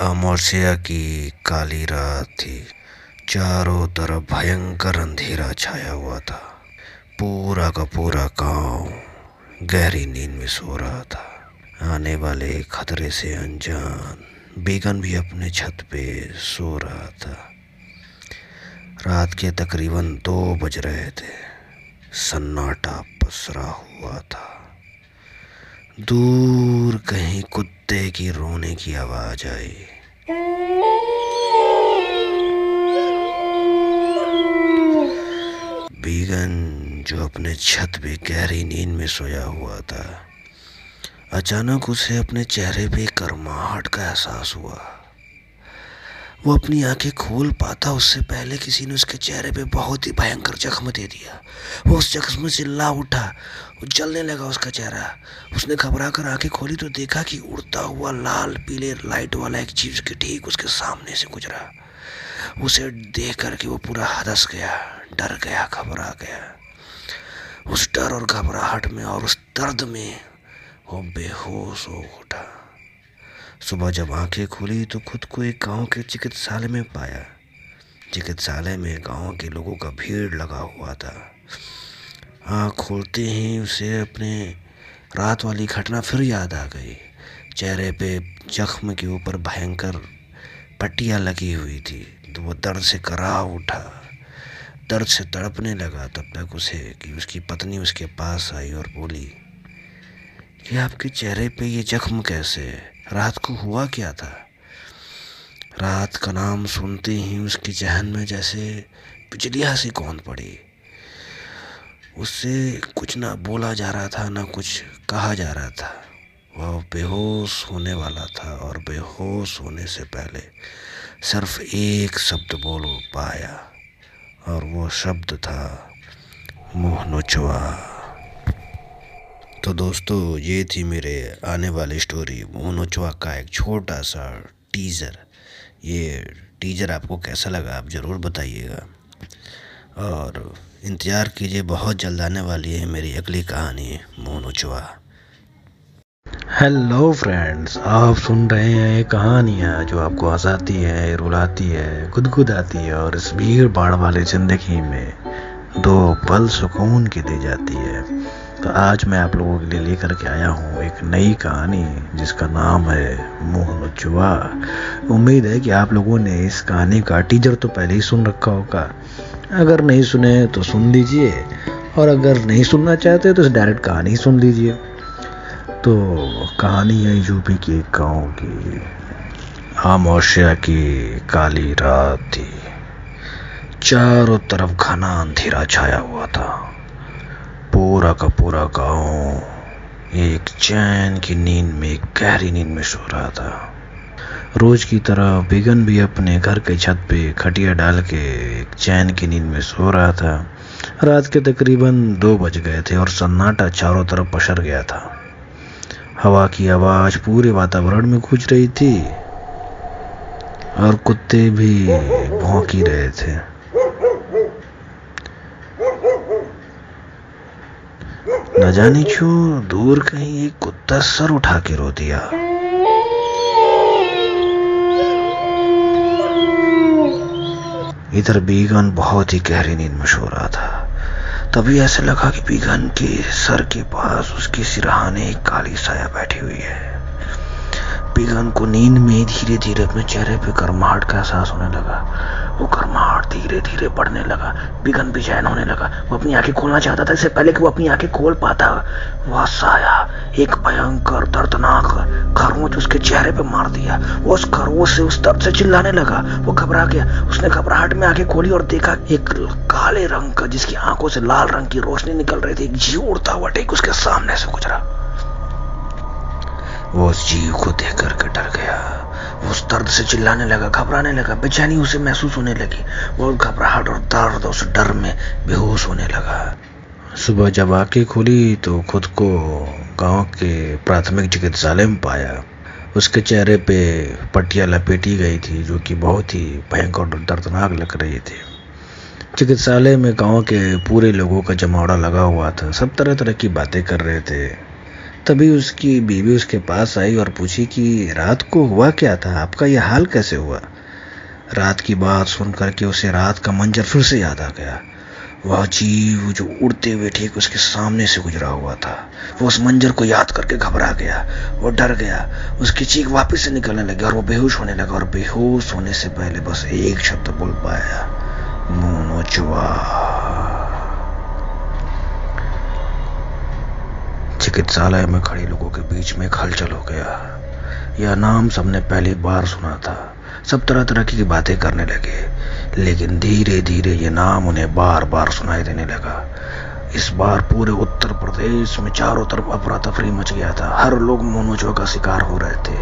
अमावस्या की काली रात थी चारों तरफ़ भयंकर अंधेरा छाया हुआ था। पूरा का पूरा गाँव गहरी नींद में सो रहा था। आने वाले खतरे से अनजान बेगन भी अपने छत पे सो रहा था। रात के तकरीबन दो बज रहे थे। सन्नाटा पसरा हुआ था। दूर कहीं कुत्ते की रोने की आवाज़ आई। बीगन जो अपने छत पे गहरी नींद में सोया हुआ था, अचानक उसे अपने चेहरे पे करमाहट का एहसास हुआ। वो अपनी आँखें खोल पाता उससे पहले किसी ने उसके चेहरे पे बहुत ही भयंकर जख्म दे दिया। वो उस जख्म से चिल्ला उठा, वो जलने लगा उसका चेहरा। उसने घबरा कर आँखें खोली तो देखा कि उड़ता हुआ लाल, पीले, लाइट वाला एक चीज़ उसके ठीक उसके सामने से गुजरा। उसे देख करके वो पूरा हदस गया, डर गया, घबरा गया। उस डर और घबराहट में और उस दर्द में वो बेहोश हो उठा। सुबह जब आँखें खुली तो खुद को एक गाँव के चिकित्सालय में पाया। चिकित्सालय में गाँव के लोगों का भीड़ लगा हुआ था। आँख खोलते ही उसे अपने रात वाली घटना फिर याद आ गई। चेहरे पे जख्म के ऊपर भयंकर पट्टियाँ लगी हुई थी। तो वो दर्द से करा उठा। दर्द से तड़पने लगा तब तक उसे कि उसकी पत्नी उसके पास आई और बोली, कि आपके चेहरे पे ये जख्म कैसे रात को हुआ क्या था? रात का नाम सुनते ही उसके जहन में जैसे बिजलिया सी कौन पड़ी। उससे कुछ ना बोला जा रहा था, ना कुछ कहा जा रहा था। वह बेहोश होने वाला था और बेहोश होने से पहले सिर्फ़ एक शब्द बोल पाया और वो शब्द था, मुँह नोचवा। तो दोस्तों, ये थी मेरे आने वाली स्टोरी मुँह नोचवा का एक छोटा सा टीज़र ये टीज़र आपको कैसा लगा, आप ज़रूर बताइएगा। और इंतज़ार कीजिए, बहुत जल्द आने वाली है मेरी अगली कहानी मुँह नोचवा हेलो फ्रेंड्स आप सुन रहे हैं कहानियाँ जो आपको हंसाती है, रुलाती है, गुदगुदाती है और इस भीड़ भाड़ वाली ज़िंदगी में दो पल सुकून की दे जाती है। तो आज मैं आप लोगों के लिए लेकर के आया हूँ एक नई कहानी, जिसका नाम है मुँह नुचवा उम्मीद है कि आप लोगों ने इस कहानी का टीजर तो पहले ही सुन रखा होगा। अगर नहीं सुने तो सुन लीजिए, और अगर नहीं सुनना चाहते तो डायरेक्ट कहानी सुन लीजिए। तो कहानी है यूपी के गाँव की आमोशिया की काली रात थी। चारों तरफ़ घना अंधेरा छाया हुआ था। पूरा का पूरा गाँव एक चैन की नींद में, एक गहरी नींद में सो रहा था। रोज की तरह बिगन भी अपने घर के छत पे खटिया डाल के एक चैन की नींद में सो रहा था। रात के तकरीबन दो बज गए थे और सन्नाटा चारों तरफ़ पसर गया था। हवा की आवाज़ पूरे वातावरण में गूंज रही थी और कुत्ते भी भौंक ही रहे थे। न जाने क्यों दूर कहीं एक कुत्ता सर उठा के रो दिया। इधर बीगन बहुत ही गहरी नींद में सो रहा था। तभी ऐसे लगा कि बीगन के सर के पास उसकी सिरहाने एक काली साया बैठी हुई है। बीगन को नींद में धीरे धीरे अपने चेहरे पे गर्माहट का एहसास होने लगा। वो गर्माहट धीरे धीरे बढ़ने लगा। बिगन बेचैन होने लगा। वो अपनी आँखें खोलना चाहता था, इससे पहले कि वो अपनी आँखें खोल पाता। वह साया एक भयंकर, दर्दनाक खरगोश उसके चेहरे पे मार दिया। वो उस खरगोश से उस दर्द से चिल्लाने लगा। वो घबरा गया। उसने घबराहट में आँखें खोली और देखा एक काले रंग का, जिसकी आँखों से लाल रंग की रोशनी निकल रही थी, एक जीव उड़ता हुआ टेक उसके सामने से गुजरा। वो उस जीव को देख करके डर गया। वो उस दर्द से चिल्लाने लगा, घबराने लगा, बेचैनी उसे महसूस होने लगी। वो घबराहट और दर्द उस डर में बेहोश होने लगा। सुबह जब आँखें खुली तो खुद को गाँव के प्राथमिक चिकित्सालय में पाया। उसके चेहरे पे पट्टियाँ लपेटी गई थी, जो कि बहुत ही भयंकर और दर्दनाक लग रही थी। चिकित्सालय में गाँव के पूरे लोगों का जमावड़ा लगा हुआ था। सब तरह तरह की बातें कर रहे थे। तभी उसकी बीवी उसके पास आई और पूछी कि रात को हुआ क्या था? आपका यह हाल कैसे हुआ? रात की बात सुन करके उसे रात का मंजर फिर से याद आ गया। वह जीव जो उड़ते हुए ठीक उसके सामने से गुजरा हुआ था। वो उस मंजर को याद करके घबरा गया। वो डर गया। उसकी चीख वापस से निकलने लगी और वो बेहोश होने लगा और बेहोश होने से पहले बस एक शब्द बोल पाया। मोनोचुआ। चिकित्सालय में खड़े लोगों के बीच में हलचल हो गया। यह नाम सबने पहली बार सुना था। सब तरह तरह की बातें करने लगे, लेकिन धीरे धीरे ये नाम उन्हें बार बार सुनाई देने लगा। इस बार पूरे उत्तर प्रदेश में चारों तरफ़ अफरा तफरी मच गया था। हर लोग मोनोचुआ का शिकार हो रहे थे।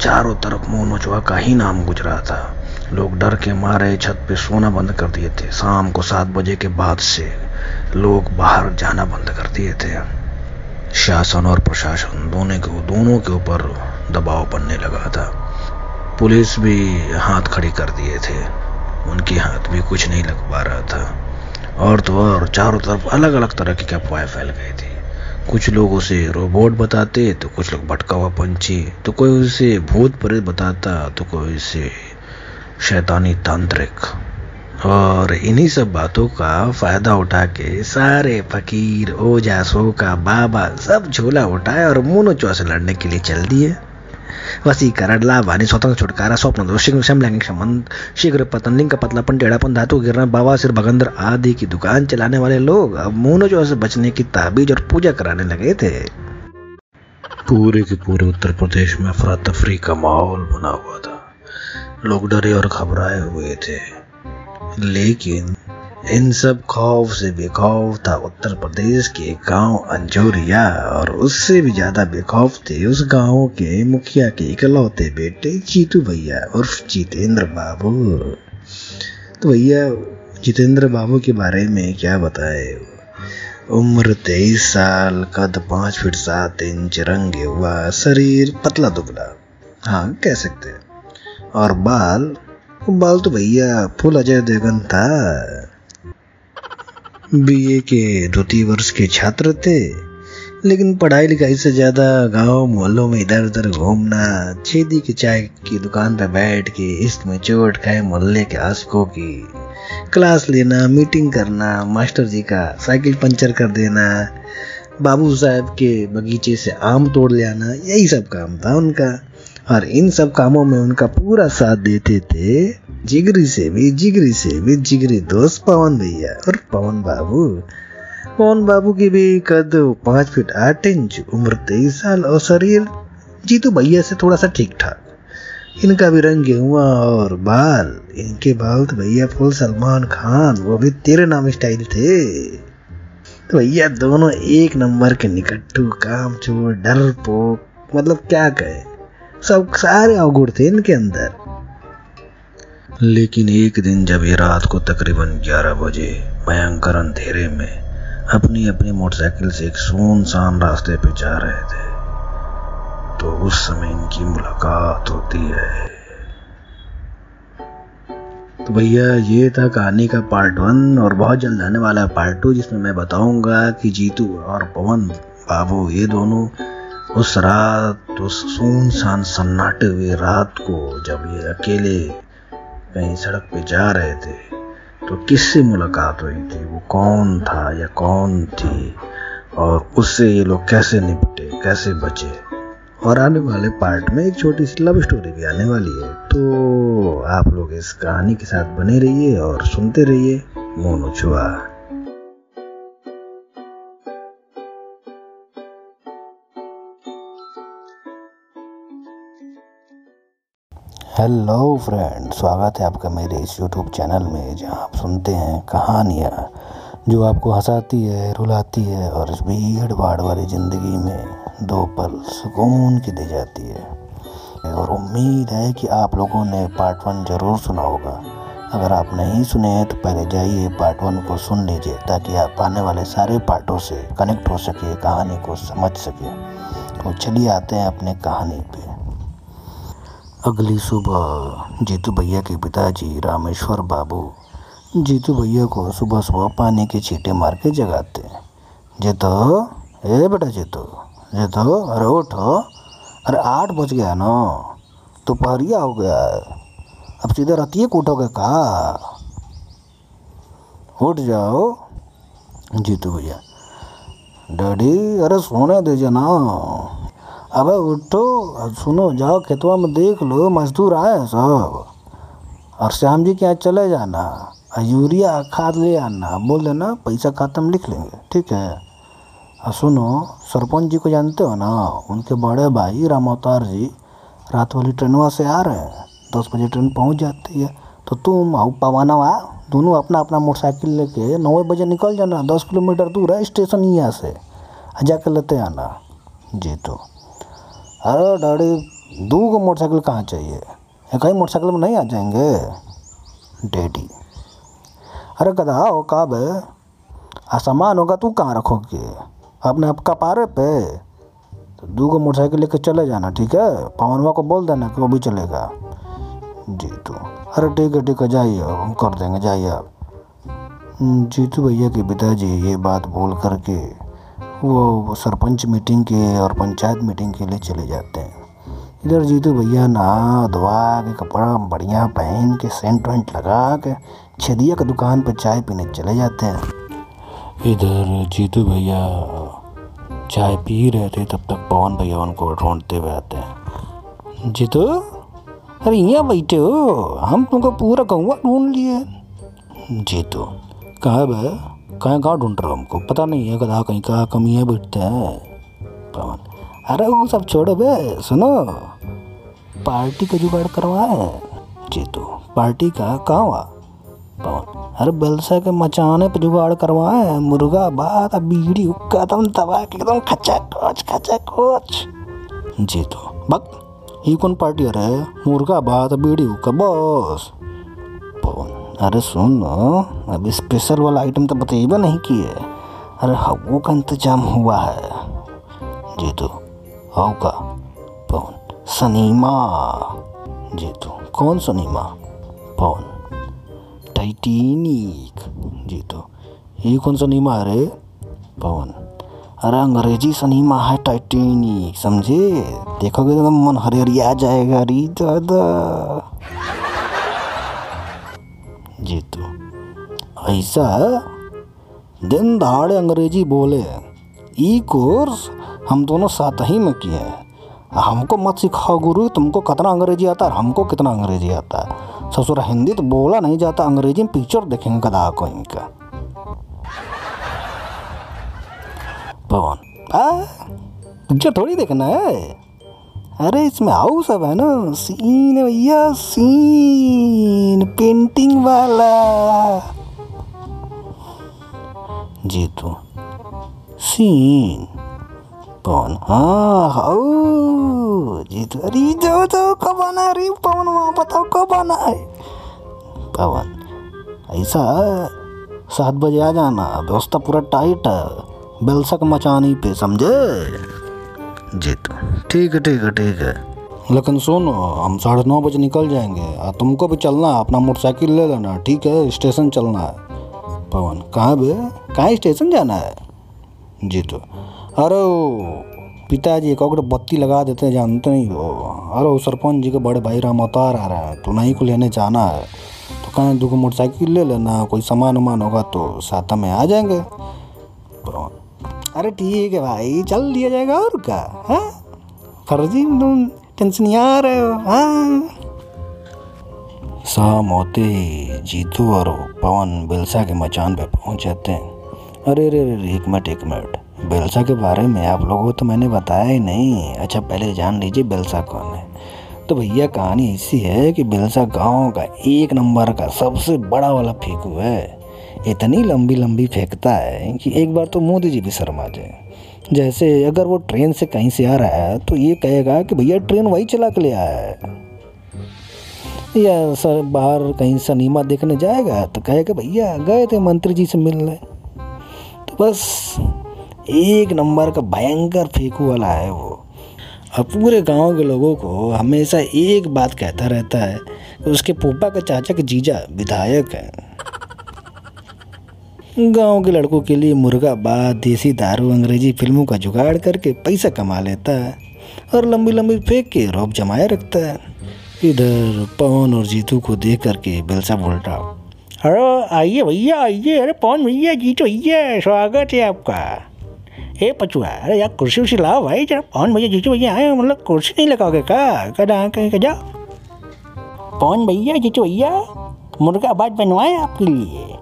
चारों तरफ़ मोनोचुआ का ही नाम गुजरा था। लोग डर के मारे छत पे सोना बंद कर दिए थे। शाम को सात बजे के बाद से लोग बाहर जाना बंद कर दिए थे। शासन और प्रशासन दोनों के दोनों के ऊपर दबाव बनने लगा था। पुलिस भी हाथ खड़ी कर दिए थे। उनके हाथ भी कुछ नहीं लग पा रहा था। और तो और, चारों तरफ़ अलग अलग तरह की अफवाहें फैल गई थी। कुछ लोग उसे रोबोट बताते तो कुछ लोग भटका हुआ पंछी तो कोई उसे भूत प्रेत बताता तो कोई उसे शैतानी तांत्रिक और इन्हीं सब बातों का फ़ायदा उठा के सारे फकीर ओजा सोका, बाबा सब झोला उठाए और मोनो से लड़ने के लिए चल दिए। वसीकरण लाभ आणि स्वतंत्र, छुटकारा, स्वप्न, दोष लैंगिक संबंध, शीघ्र पतन लिंग का पतलापन टेढ़ापन धातु गिरना, बाबा, सिर भगंदर आदि की दुकान चलाने वाले लोग अब मोनो से बचने की ताबीज और पूजा कराने लगे थे। पूरे के पूरे उत्तर प्रदेश में अफरा तफरी का माहौल बना हुआ था। लोग डरे और घबराए हुए थे। लेकिन इन सब खौफ से बेखौफ था उत्तर प्रदेश के गाँव अंजोरिया, और उससे भी ज़्यादा बेखौफ थे उस गाँव के मुखिया के इकलौते बेटे चीतू भैया, उर्फ़ जितेंद्र बाबू। तो भैया, जितेंद्र बाबू के बारे में क्या बताए? उम्र तेईस साल, कद पाँच फीट सात इंच, रंगे हुआ, शरीर पतला दुबला। हाँ कह सकते हैं। और बाल बाल तो भैया फुल अजय देवगन था। बीए के द्वितीय वर्ष के छात्र थे, लेकिन पढ़ाई लिखाई से ज़्यादा गाँव मोहल्लों में इधर उधर घूमना, छेदी की चाय की दुकान पर बैठ के इश्क में चोट खाए मोहल्ले के आशिकों की, क्लास लेना, मीटिंग करना, मास्टर जी का साइकिल पंचर कर देना, बाबू साहब के बगीचे से आम तोड़ ले आना, यही सब काम था उनका। और इन सब कामों में उनका पूरा साथ देते थे। जिगरी से भी जिगरी से भी जिगरी दोस्त पवन भैया और पवन बाबू। पवन बाबू की भी कद पाँच फीट आठ इंच उम्र तेईस साल और शरीर जीतू भैया से थोड़ा सा ठीक ठाक। इनका भी रंग हुआ और बाल, इनके बाल तो भैया फुल सलमान खान, वो भी तेरे नाम स्टाइल थे। तो भैया दोनों एक नंबर के निकट्टू काम चोर डर पोक मतलब क्या कहे। सब सारे अवगुण थे इनके अंदर। लेकिन एक दिन जब ये रात को तकरीबन 11 बजे भयंकर अंधेरे में अपनी अपनी मोटरसाइकिल से एक सुनसान रास्ते पे जा रहे थे तो उस समय इनकी मुलाकात होती है। तो भैया, ये था कहानी का पार्ट वन और बहुत जल्द आने वाला पार्ट टू, जिसमें मैं बताऊँगा कि जीतू और पवन, बाबू, ये दोनों उस रात, उस सुनसान सन्नाटे हुए रात को जब ये अकेले कहीं सड़क पे जा रहे थे तो किससे मुलाकात हुई थी? वो कौन था या कौन थी? और उससे ये लोग कैसे निपटे, कैसे बचे? और आने वाले पार्ट में एक छोटी सी लव स्टोरी भी आने वाली है। तो आप लोग इस कहानी के साथ बने रहिए और सुनते रहिए मोनो हेलो फ्रेंड स्वागत है आपका मेरे इस यूट्यूब चैनल में, जहाँ आप सुनते हैं कहानियाँ जो आपको हंसाती है, रुलाती है और इस भीड़ भाड़ वाली ज़िंदगी में दो पल सुकून की दे जाती है। और उम्मीद है कि आप लोगों ने पार्ट वन ज़रूर सुना होगा। अगर आप नहीं सुने हैं तो पहले जाइए पार्ट वन को सुन लीजिए, ताकि आप आने वाले सारे पार्टों से कनेक्ट हो सके, कहानी को समझ सके। तो चलिए आते हैं अपने कहानी पे। अगली सुबह जीतू भैया के पिताजी रामेश्वर बाबू जीतू भैया को सुबह सुबह पानी के छींटे मार के जगाते। जीतो, ए बेटा जीतो ये तो अरे उठो। अरे आठ बज गया ना, दोपहरिया हो गया है। अब सीधे रतिये को? उठोगे कहा उठ जाओ, जीतू भैया। डैडी, अरे सोने दीजिए ना अबे उठो, सुनो, जाओ, खेतवा में देख लो, मजदूर आए हैं सब। और श्याम जी के यहाँ चले जाना यूरिया खाद ले आना। बोल देना, पैसा खाता में लिख लेंगे, ठीक है? और सुनो, सरपंच जी को जानते हो ना, उनके बड़े भाई राम अवतार जी, रात वाली ट्रेनवा से आ रहे हैं, दस बजे ट्रेन पहुँच जाती है। तो तुम आओ पवाना आ दोनों अपना अपना मोटरसाइकिल लेके नौ बजे निकल जाना, दस किलोमीटर दूर है, स्टेशन यहाँ से आ जाके लेते आना। जी तो। अरे डैडी दो को मोटरसाइकिल कहाँ चाहिए? एक ही मोटरसाइकिल में नहीं आ जाएँगे। डैडी, अरे गधा हो, कब सामान होगा, तू कहाँ रखोगे? अपने आप कपारे पे। तो दो को मोटरसाइकिल लेके चले जाना, ठीक है? पवनवा को बोल देना कि वो भी चलेगा। जी तो अरे ठीक है ठीक है, जाइए, हम कर देंगे, जाइए आप। जीतू भैया के पिताजी, ये बात बोल करके वो सरपंच मीटिंग के और पंचायत मीटिंग के लिए चले जाते हैं। इधर जीतू भैया नहा धोवा के कपड़ा बढ़िया पहन के सेंट वेंट लगा के, छदिया की दुकान पर चाय पीने चले जाते हैं। इधर जीतू भैया चाय पी रहे थे, तब तक पवन भैया उनको ढूंढते हुए आते हैं। जीतू, अरे यहाँ बैठे हो, हम तुमको पूरा कहूँगा ढूंढ लिए जीतू, कहाँ बे कहाँ कहाँ ढूंढ रहे हो हमको, पता नहीं है कदा कहीं कहाँ कमियाँ बैठते हैं। पवन अरे वो सब छोड़ो बे, सुनो। पार्टी का जुगाड़ करवाए, जीतू। पार्टी का कहाँ हुआ? पवन अरे बेलसा के मचाने पर जुगाड़ करवाए, मुर्गा भात बीड़ी दबा के एकदम खचा कोच खचा। कोच जीतू, बक, ये कौन पार्टी अरे मुर्गा भात बीड़ी हुक्का बस। अरे सुन अभी स्पेशल वाला आइटम तो बतेबे नहीं किए। अरे हवो का इंतज़ाम हुआ है। जीतू हव का, पवन, सनीमा। जीतू, कौन सनीमा? पवन टाइटेनिक जीतू, ये कौन सनीमा है रे? पवन, अरे अंग्रेज़ी सनीमा है टाइटेनिक समझे? देखोगे तो मन हरिहरिया जाएगा री, दादा। जीतू। ऐसा दिन दहाड़े अंग्रेज़ी बोले ई कोर्स हम दोनों साथ ही में किए हैं। हमको मत सिखाओ गुरु, तुमको कितना अंग्रेज़ी आता है हमको कितना अंग्रेज़ी आता है। ससुर हिंदी तो बोला नहीं जाता, अंग्रेज़ी में पिक्चर देखेंगे गधा को इनका। पवन पिक्चर थोड़ी देखना है? अरे, इसमें आओ सब है ना? सीन भैया, सीन। पेंटिंग वाला। जीतू सीन। पवन हाँ हाउ जीतू अरे जाओ जाओ कब आना अरे, पवन, वहाँ बताओ, कब आना है? पवन, ऐसा सात बजे आ जाना। व्यवस्था पूरा टाइट है। बेलसक मचानी पे, समझे? जीतू। ठीक है ठीक है ठीक है। लेकिन सुनो, हम साढ़े नौ बजे निकल जाएँगे। तुमको भी चलना है, अपना मोटरसाइकिल ले लेना, ठीक है? स्टेशन चलना है। पवन, कहाँ बे? कहाँ स्टेशन जाना है? जी तो अरे पिताजी एक और बत्ती लगा देते हैं, जानते नहीं हो। अरे वो सरपंच जी के बड़े भाई राम अवतार आ रहे हैं तो नहीं को लेने जाना है। तो कहीं दो मोटरसाइकिल ले लेना, कोई सामान वामान होगा तो साथ में आ जाएँगे। पवन अरे ठीक है भाई, चल दिया जाएगा और क्या हाँ? फर्जी तुम टेंशन नहीं आ रहे हो हाँ? शाम होते ही जीतू और पवन बिलसा के मचान पे पहुँच जाते हैं। अरे अरे अरे, एक मिनट एक मिनट। बेलसा के बारे में आप लोगों को तो मैंने बताया ही नहीं। अच्छा पहले जान लीजिए बेलसा कौन है। तो भैया, कहानी ऐसी है कि बेलसा गाँव का एक नंबर का सबसे बड़ा वाला फेंकू है। इतनी लंबी लंबी फेंकता है कि एक बार तो मोदी जी भी शर्मा जाए। जैसे अगर वो ट्रेन से कहीं से आ रहा है तो ये कहेगा कि भैया ट्रेन वही चला के ले आया है। या सर, बाहर कहीं सनीमा देखने जाएगा तो कहेगा, भैया, गए थे मंत्री जी से मिलने। तो बस एक नंबर का भयंकर फेंकू वाला है वो। अब पूरे गाँव के लोगों को हमेशा एक बात कहता रहता है कि उसके पोपा के चाचा के जीजा विधायक हैं। गाँव के लड़कों के लिए मुर्गा बात, देसी दारू, अंग्रेज़ी फ़िल्मों का जुगाड़ करके पैसा कमा लेता है और लंबी लंबी फेंक के रौब जमाए रखता। है इधर पवन और जीतू को देख करके बिलसा बोलता, अरे, आइए भैया, आइए। अरे, पवन भैया, जीतू भैया, स्वागत है आपका। ए पचुआ अरे, यार, कुर्सी उर्सी लाओ भाई, जरा पवन भैया, जीतू भैया आए मतलब कुर्सी नहीं लगाओगे का कदा कहीं जाओ। पवन भैया, जीतू भैया, मुर्गा बात बनवाए आपके लिए?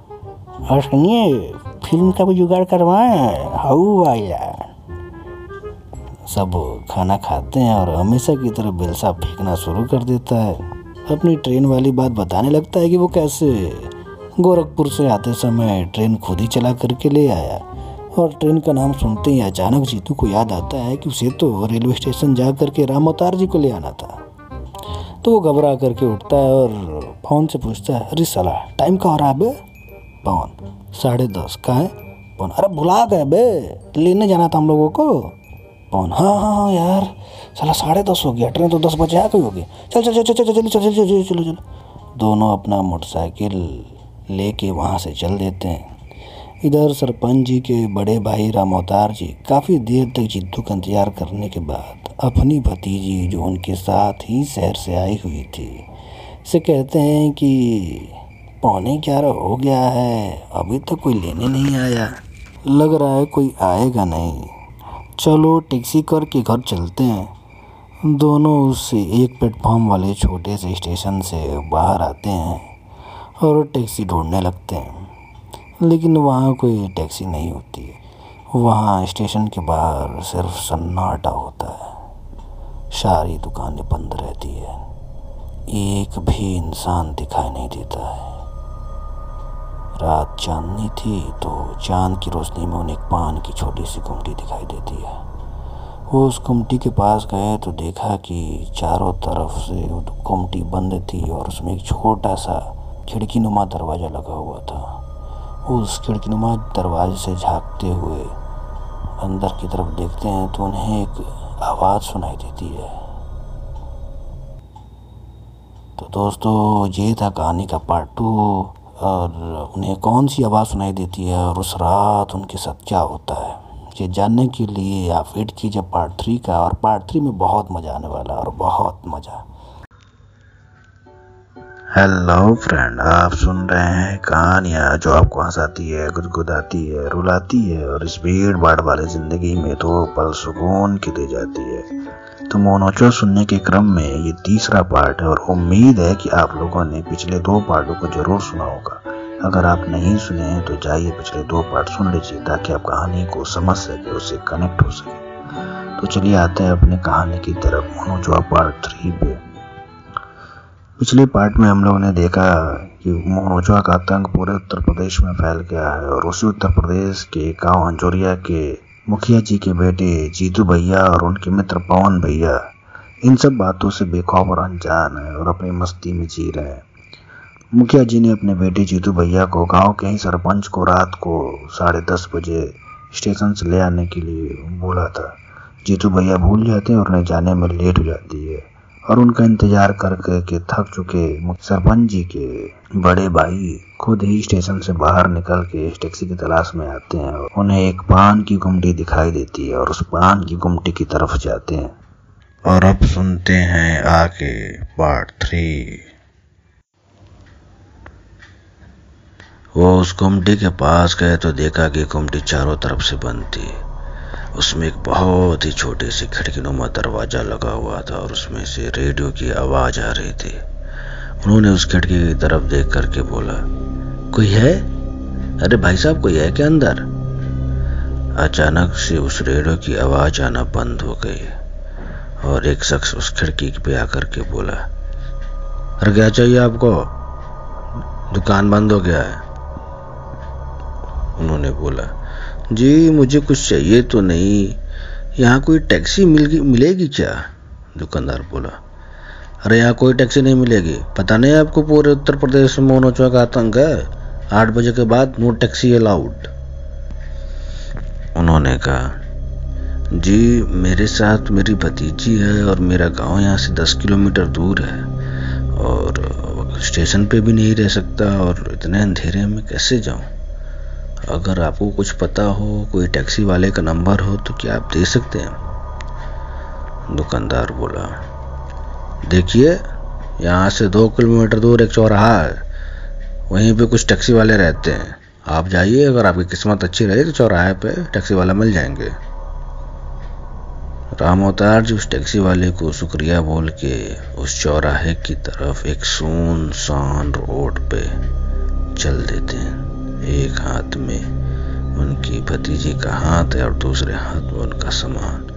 और सुनिए फ़िल्म का भी जुगाड़ करवाए। हाउ वाला सब खाना खाते हैं और हमेशा की तरह बेलसा फेंकना शुरू कर देता है। अपनी ट्रेन वाली बात बताने लगता है कि वो कैसे? गोरखपुर से आते समय ट्रेन खुद ही चला करके ले आया। और ट्रेन का नाम सुनते ही अचानक जीतू को याद आता है कि उसे तो रेलवे स्टेशन जा करके राम अवतार जी को ले आना था। तो वो घबरा करके उठता है और फ़ोन से पूछता है, अरे सलाह टाइम का हो रहा है बे पवन साढ़े दस का है पवन अरे भुला गए बे लेने जाना था हम लोगों को पवन हाँ हाँ हाँ यार साला साढ़े दस हो गया ट्रेन तो दस बजे आ गई होगी चल चल चल चल चल चल चल चल चल चलो चलो दोनों अपना मोटरसाइकिल लेके वहाँ से चल देते हैं इधर सरपंच जी के बड़े भाई राम अवतार जी काफ़ी देर तक जिद्दू का इंतज़ार करने के बाद अपनी भतीजी जो उनके साथ ही शहर से आई हुई थी से कहते हैं कि पौने ग्यारह हो गया है। अभी तक कोई लेने नहीं आया। लग रहा है कोई आएगा नहीं। चलो टैक्सी करके घर चलते हैं। दोनों उससे एक प्लेटफॉर्म वाले छोटे से स्टेशन से बाहर आते हैं और टैक्सी ढूँढने लगते हैं। लेकिन वहाँ कोई टैक्सी नहीं होती। वहाँ स्टेशन के बाहर सिर्फ़ सन्नाटा होता है। सारी दुकानें बंद रहती है। एक भी इंसान दिखाई नहीं देता है। रात चांदनी थी तो चाँद की रोशनी में उन्हें एक पान की छोटी सी गुमटी दिखाई देती है। वो उस गुमटी के पास गए तो देखा कि चारों तरफ़ से वो गुमटी बंद थी और उसमें एक छोटा सा खिड़की नुमा दरवाज़ा लगा हुआ था। उस खिड़की नुमा दरवाजे से झांकते हुए अंदर की तरफ़ देखते हैं तो उन्हें एक आवाज़ सुनाई देती है। तो दोस्तों, ये था कहानी का पार्ट टू और उन्हें कौन सी आवाज़ सुनाई देती है और उस रात उनके साथ क्या होता है? ये जानने के लिए आप वेट कीजिए पार्ट थ्री का और पार्ट थ्री में बहुत मज़ा आने वाला और बहुत मज़ा। हेलो फ्रेंड आप सुन रहे हैं कहानियाँ जो आपको हंसाती है गुदगुदाती है, रुलाती है और इस भीड़ भाड़ वाली ज़िंदगी में तो पल सुकून की दे जाती है। तो मोनोचो सुनने के क्रम में ये तीसरा पार्ट है और उम्मीद है कि आप लोगों ने पिछले दो पार्टों को ज़रूर सुना होगा। अगर आप नहीं सुने हैं तो जाइए पिछले दो पार्ट सुन लीजिए, ताकि आप कहानी को समझ सके, उससे कनेक्ट हो सके। तो चलिए आते हैं अपने कहानी की तरफ़, मोनोचो पार्ट थ्री पे। पिछले पार्ट में हम लोगों ने देखा कि मोनोचुआ का आतंक पूरे उत्तर प्रदेश में फैल गया है, और उसी उत्तर प्रदेश के गाँव अंजोरिया के मुखिया जी के बेटे, जीतू भैया और उनके मित्र पवन भैया, इन सब बातों से बेखौफ और अनजान है और अपनी मस्ती में जी रहे हैं। मुखिया जी ने अपने बेटे जीतू भैया को गाँव के ही सरपंच को रात को साढ़े दस बजे स्टेशन से ले आने के लिए बोला था। जीतू भैया भूल जाते हैं और उन्हें जाने में लेट हो जाती है। और उनका इंतज़ार कर के थक चुके सरपंच जी के बड़े भाई खुद ही स्टेशन से बाहर निकल के इस टैक्सी की तलाश में आते हैं और उन्हें एक पान की गुमटी दिखाई देती है और उस पान की गुमटी की तरफ़ जाते हैं। और अब सुनते हैं आके पार्ट थ्री वो उस गुमटी के पास गए तो देखा कि गुमटी चारों तरफ़ से बंद थी उसमें एक बहुत ही छोटी सी खिड़की नुमा दरवाज़ा लगा हुआ था और उसमें से रेडियो की आवाज़ आ रही थी। उन्होंने उस खिड़की की तरफ़ देख करके बोला, कोई है? अरे भाई साहब, कोई है क्या अंदर? अचानक से उस रेडियो की आवाज़ आना बंद हो गई और एक शख्स उस खिड़की पे आकर के बोला अरे क्या चाहिए आपको? दुकान बंद हो गया है। उन्होंने बोला जी, मुझे कुछ चाहिए तो नहीं। यहाँ कोई टैक्सी मिल मिलेगी क्या? दुकानदार बोला। अरे यहाँ कोई टैक्सी नहीं मिलेगी। पता नहीं आपको पूरे उत्तर प्रदेश में मोनोचुआ का आतंक है? आठ बजे के बाद नो टैक्सी अलाउड। उन्होंने कहा, जी, मेरे साथ मेरी भतीजी है और मेरा गाँव यहाँ से दस किलोमीटर दूर है और स्टेशन पे भी नहीं रह सकता और इतने अंधेरे में कैसे जाऊँ? अगर आपको कुछ पता हो, कोई टैक्सी वाले का नंबर हो तो क्या आप दे सकते हैं? दुकानदार बोला, देखिए, यहाँ से दो किलोमीटर दूर एक चौराहा है। वहीं पे कुछ टैक्सी वाले रहते हैं। आप जाइए, अगर आपकी किस्मत अच्छी रही तो चौराहे पे टैक्सी वाला मिल जाएँगे। राम अवतार जी, उस टैक्सी वाले को शुक्रिया बोल के उस चौराहे की तरफ़ एक सुन सान रोड पे चल देते हैं। एक हाथ में उनकी भतीजी का हाथ है और दूसरे हाथ में उनका सामान।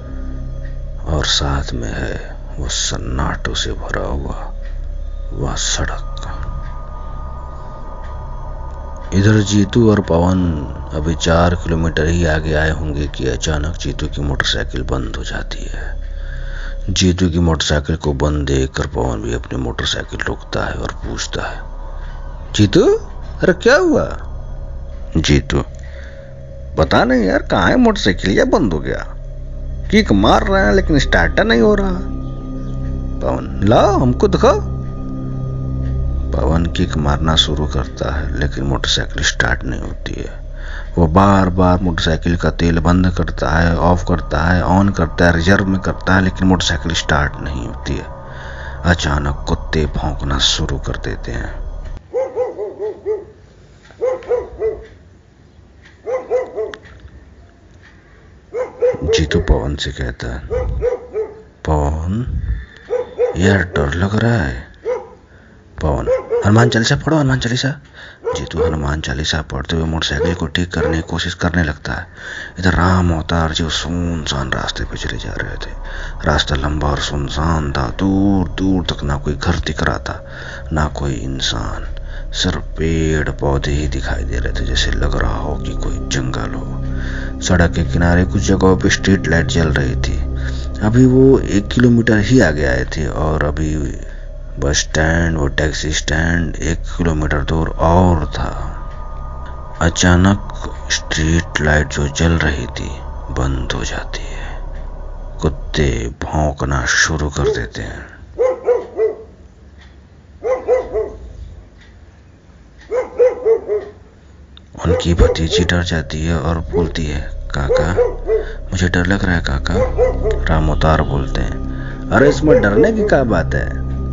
और साथ में है वो सन्नाटों से भरा हुआ वह सड़क। इधर जीतू और पवन अभी चार किलोमीटर ही आगे आए होंगे कि अचानक जीतू की मोटरसाइकिल बंद हो जाती है। जीतू की मोटरसाइकिल को बंद देखकर पवन भी अपनी मोटरसाइकिल रोकता है और पूछता है, जीतू, अरे क्या हुआ? जीतू। पता नहीं यार, कहा है मोटरसाइकिल? या बंद हो गया। किक मार रहे हैं, लेकिन स्टार्टर नहीं हो रहा। पवन, लाओ, हमको दिखाओ। पवन किक मारना शुरू करता है, लेकिन मोटरसाइकिल स्टार्ट नहीं होती है। वो बार बार मोटरसाइकिल का तेल बंद करता है ऑफ़ करता है ऑन करता है रिज़र्व में करता है, लेकिन मोटरसाइकिल स्टार्ट नहीं होती है। अचानक कुत्ते भौंकना शुरू कर देते हैं। जीतू पवन से कहता है पवन यार डर लग रहा है पवन हनुमान चालीसा पढ़ो हनुमान चालीसा जी जीतू हनुमान चालीसा पढ़ते हुए मोटरसाइकिल को ठीक करने की कोशिश करने लगता है इधर राम अवतार जी सुनसान रास्ते पर चले जा रहे थे रास्ता लंबा और सुनसान था दूर दूर तक ना कोई घर दिख रहा था ना कोई इंसान सिर्फ़ पेड़ पौधे ही दिखाई दे रहे थे जैसे लग रहा हो कि कोई जंगल हो सड़क के किनारे कुछ जगहों पर स्ट्रीट लाइट जल रही थी। अभी वो एक किलोमीटर ही आगे आए थे और अभी बस स्टैंड वो टैक्सी स्टैंड एक किलोमीटर दूर और था। अचानक स्ट्रीट लाइट जो जल रही थी, बंद हो जाती है। कुत्ते भौंकना शुरू कर देते हैं। उनकी भतीजी डर जाती है और बोलती है, काका, मुझे डर लग रहा है, काका। रामोतार बोलते हैं, अरे, इसमें डरने की क्या बात है?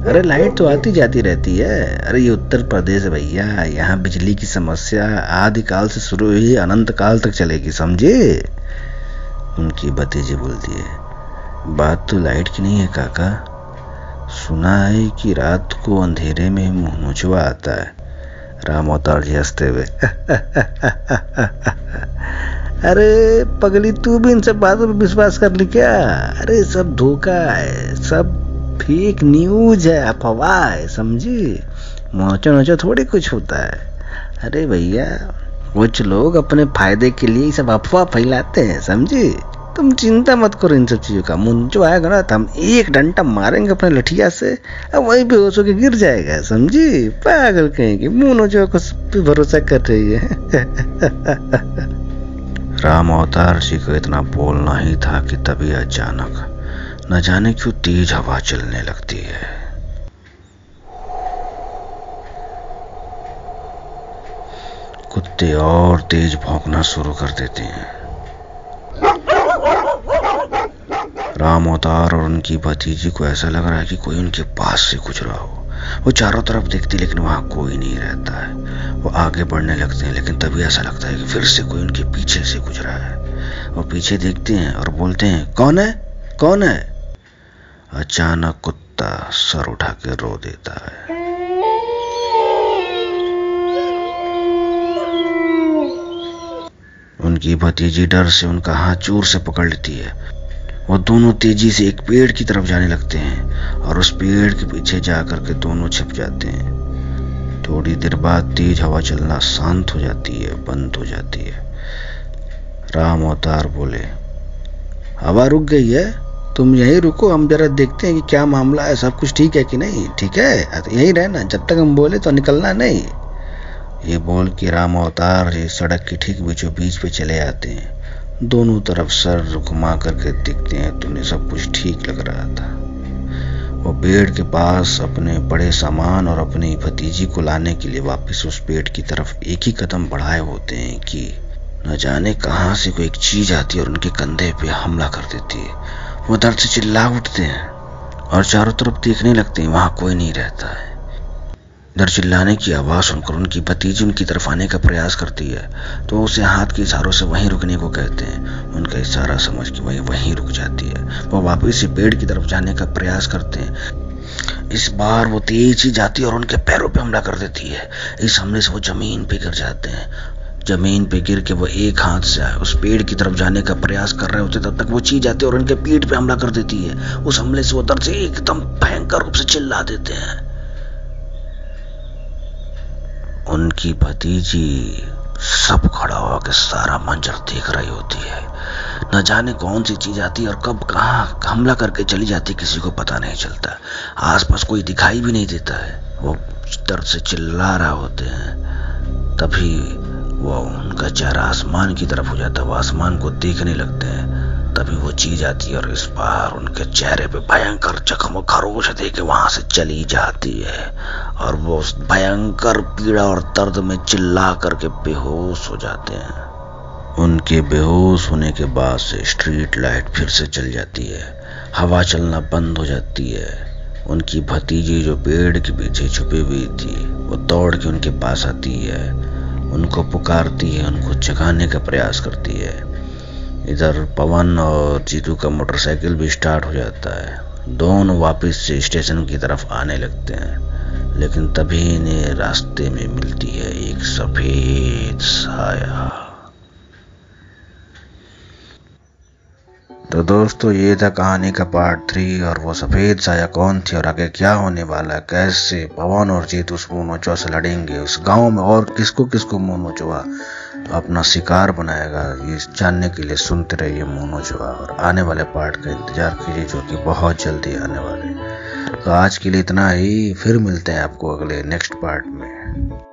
अरे, लाइट तो आती जाती रहती है। अरे, ये उत्तर प्रदेश भैया, यहाँ बिजली की समस्या आदि काल से शुरू हुई, अनंत काल तक चलेगी, समझे? उनकी भतीजी बोलती है, बात तो लाइट की नहीं है, काका। सुना है कि रात को अंधेरे में मुँह आता है। राम अवतार जी हँसते हुए। अरे, पगली, तू भी इन सब बातों पर विश्वास कर ली क्या? अरे, सब धोखा है, सब फेक न्यूज़ है, अफवाह है, समझी? मोचो नोचो थोड़ी कुछ होता है। अरे भैया, कुछ लोग अपने फ़ायदे के लिए सब अफवाह फैलाते हैं, समझे? तुम चिंता मत करो इन सब चीज़ों का। मुँह जो आएगा ना तो हम एक डंटा मारेंगे अपने लठिया से, अब वही बेहोश होकर गिर जाएगा, समझी? पागल कहेंगे मुँह जो कुछ पे भरोसा कर रही है। राम अवतार जी को इतना बोलना ही था कि तभी अचानक न जाने क्यों तेज हवा चलने लगती है। कुत्ते और तेज भौंकना शुरू कर देते हैं। राम अवतार और उनकी भतीजी को ऐसा लग रहा है कि कोई उनके पास से गुजरा हो। वो चारों तरफ़ देखती, लेकिन वहाँ कोई नहीं रहता है। वो आगे बढ़ने लगते हैं, लेकिन तभी ऐसा लगता है कि फिर से कोई उनके पीछे से गुजरा है। वो पीछे देखते हैं और बोलते हैं, कौन है? कौन है? अचानक कुत्ता सर उठा के रो देता है। उनकी भतीजी डर से उनका हाथ चोर से पकड़ लेती है। वो दोनों तेज़ी से एक पेड़ की तरफ़ जाने लगते हैं और उस पेड़ के पीछे जाकर के दोनों छिप जाते हैं। थोड़ी देर बाद तेज हवा चलना शांत हो जाती है, बंद हो जाती है। राम अवतार बोले, हवा रुक गई है, तुम यहीं रुको, हम जरा देखते हैं कि क्या मामला है, सब कुछ ठीक है कि नहीं? ठीक है यहीं रहना, जब तक हम बोले तो निकलना नहीं। ये बोल के राम अवतार जी सड़क की ठीक बीचों बीच पे चले आते हैं। दोनों तरफ़ सर घुमा करके देखते हैं तो उन्हें सब कुछ ठीक लग रहा था। वो पेड़ के पास अपने बड़े सामान और अपनी भतीजी को लाने के लिए वापस उस पेड़ की तरफ़ एक ही कदम बढ़ाए होते हैं कि न जाने कहाँ से कोई एक चीज़ आती है और उनके कंधे पे हमला कर देती है। वो दर्द से चिल्ला उठते हैं और चारों तरफ़ देखने लगते हैं, वहाँ कोई नहीं रहता है। डर चिल्लाने की आवाज़ सुनकर उनकी भतीजी उनकी तरफ़ आने का प्रयास करती है तो उसे हाथ के इशारों से वहीं रुकने को कहते हैं। उनका इशारा समझ के वही वहीं रुक जाती है। वो वापस से पेड़ की तरफ़ जाने का प्रयास करते हैं। इस बार वो तेज ही जाती है और उनके पैरों पे हमला कर देती है। इस हमले से वो ज़मीन पे गिर जाते हैं। ज़मीन पे गिर के वो एक हाथ से आए। उस पेड़ की तरफ़ जाने का प्रयास कर रहे होते तब तक वो ची जाती और उनके पीठ पे हमला कर देती है। उस हमले से वो दर्द से एकदम भयंकर रूप से चिल्ला देते हैं। उनकी भतीजी सब खड़ा होकर सारा मंजर देख रही होती है। न जाने कौन सी चीज़ आती है और कब कहा हमला करके चली जाती, किसी को पता नहीं चलता। आसपास कोई दिखाई भी नहीं देता है। वो दर्द से चिल्ला रहा होते हैं। तभी वो उनका चेहरा आसमान की तरफ़ हो जाता है वो आसमान को देखने लगते हैं। तभी वो चीज़ आती है और इस बार उनके चेहरे पे भयंकर जख्म खरोश दे के वहाँ से चली जाती है। और वो उस भयंकर पीड़ा और दर्द में चिल्ला करके बेहोश हो जाते हैं। उनके बेहोश होने के बाद से स्ट्रीट लाइट फिर से चल जाती है। हवा चलना बंद हो जाती है। उनकी भतीजी जो पेड़ के पीछे छुपी हुई थी, वो दौड़ के उनके पास आती है। उनको पुकारती है, उनको जगाने का प्रयास करती है। इधर पवन और जीतू का मोटरसाइकिल भी स्टार्ट हो जाता है। दोनों वापस से स्टेशन की तरफ़ आने लगते हैं, लेकिन तभी इन्हें रास्ते में मिलती है एक सफ़ेद साया। तो दोस्तों, ये था कहानी का पार्ट थ्री और वो सफ़ेद साया कौन थी और आगे क्या होने वाला है? कैसे पवन और जीत उस मोनोचो से लड़ेंगे? उस गाँव में और किसको किसको मोनोचो तो अपना शिकार बनाएगा। ये जानने के लिए सुनते रहिए मोनो जवाब और आने वाले पार्ट का इंतज़ार कीजिए जो कि बहुत जल्दी आने वाले तो आज के लिए इतना ही। फिर मिलते हैं आपको अगले नेक्स्ट पार्ट में।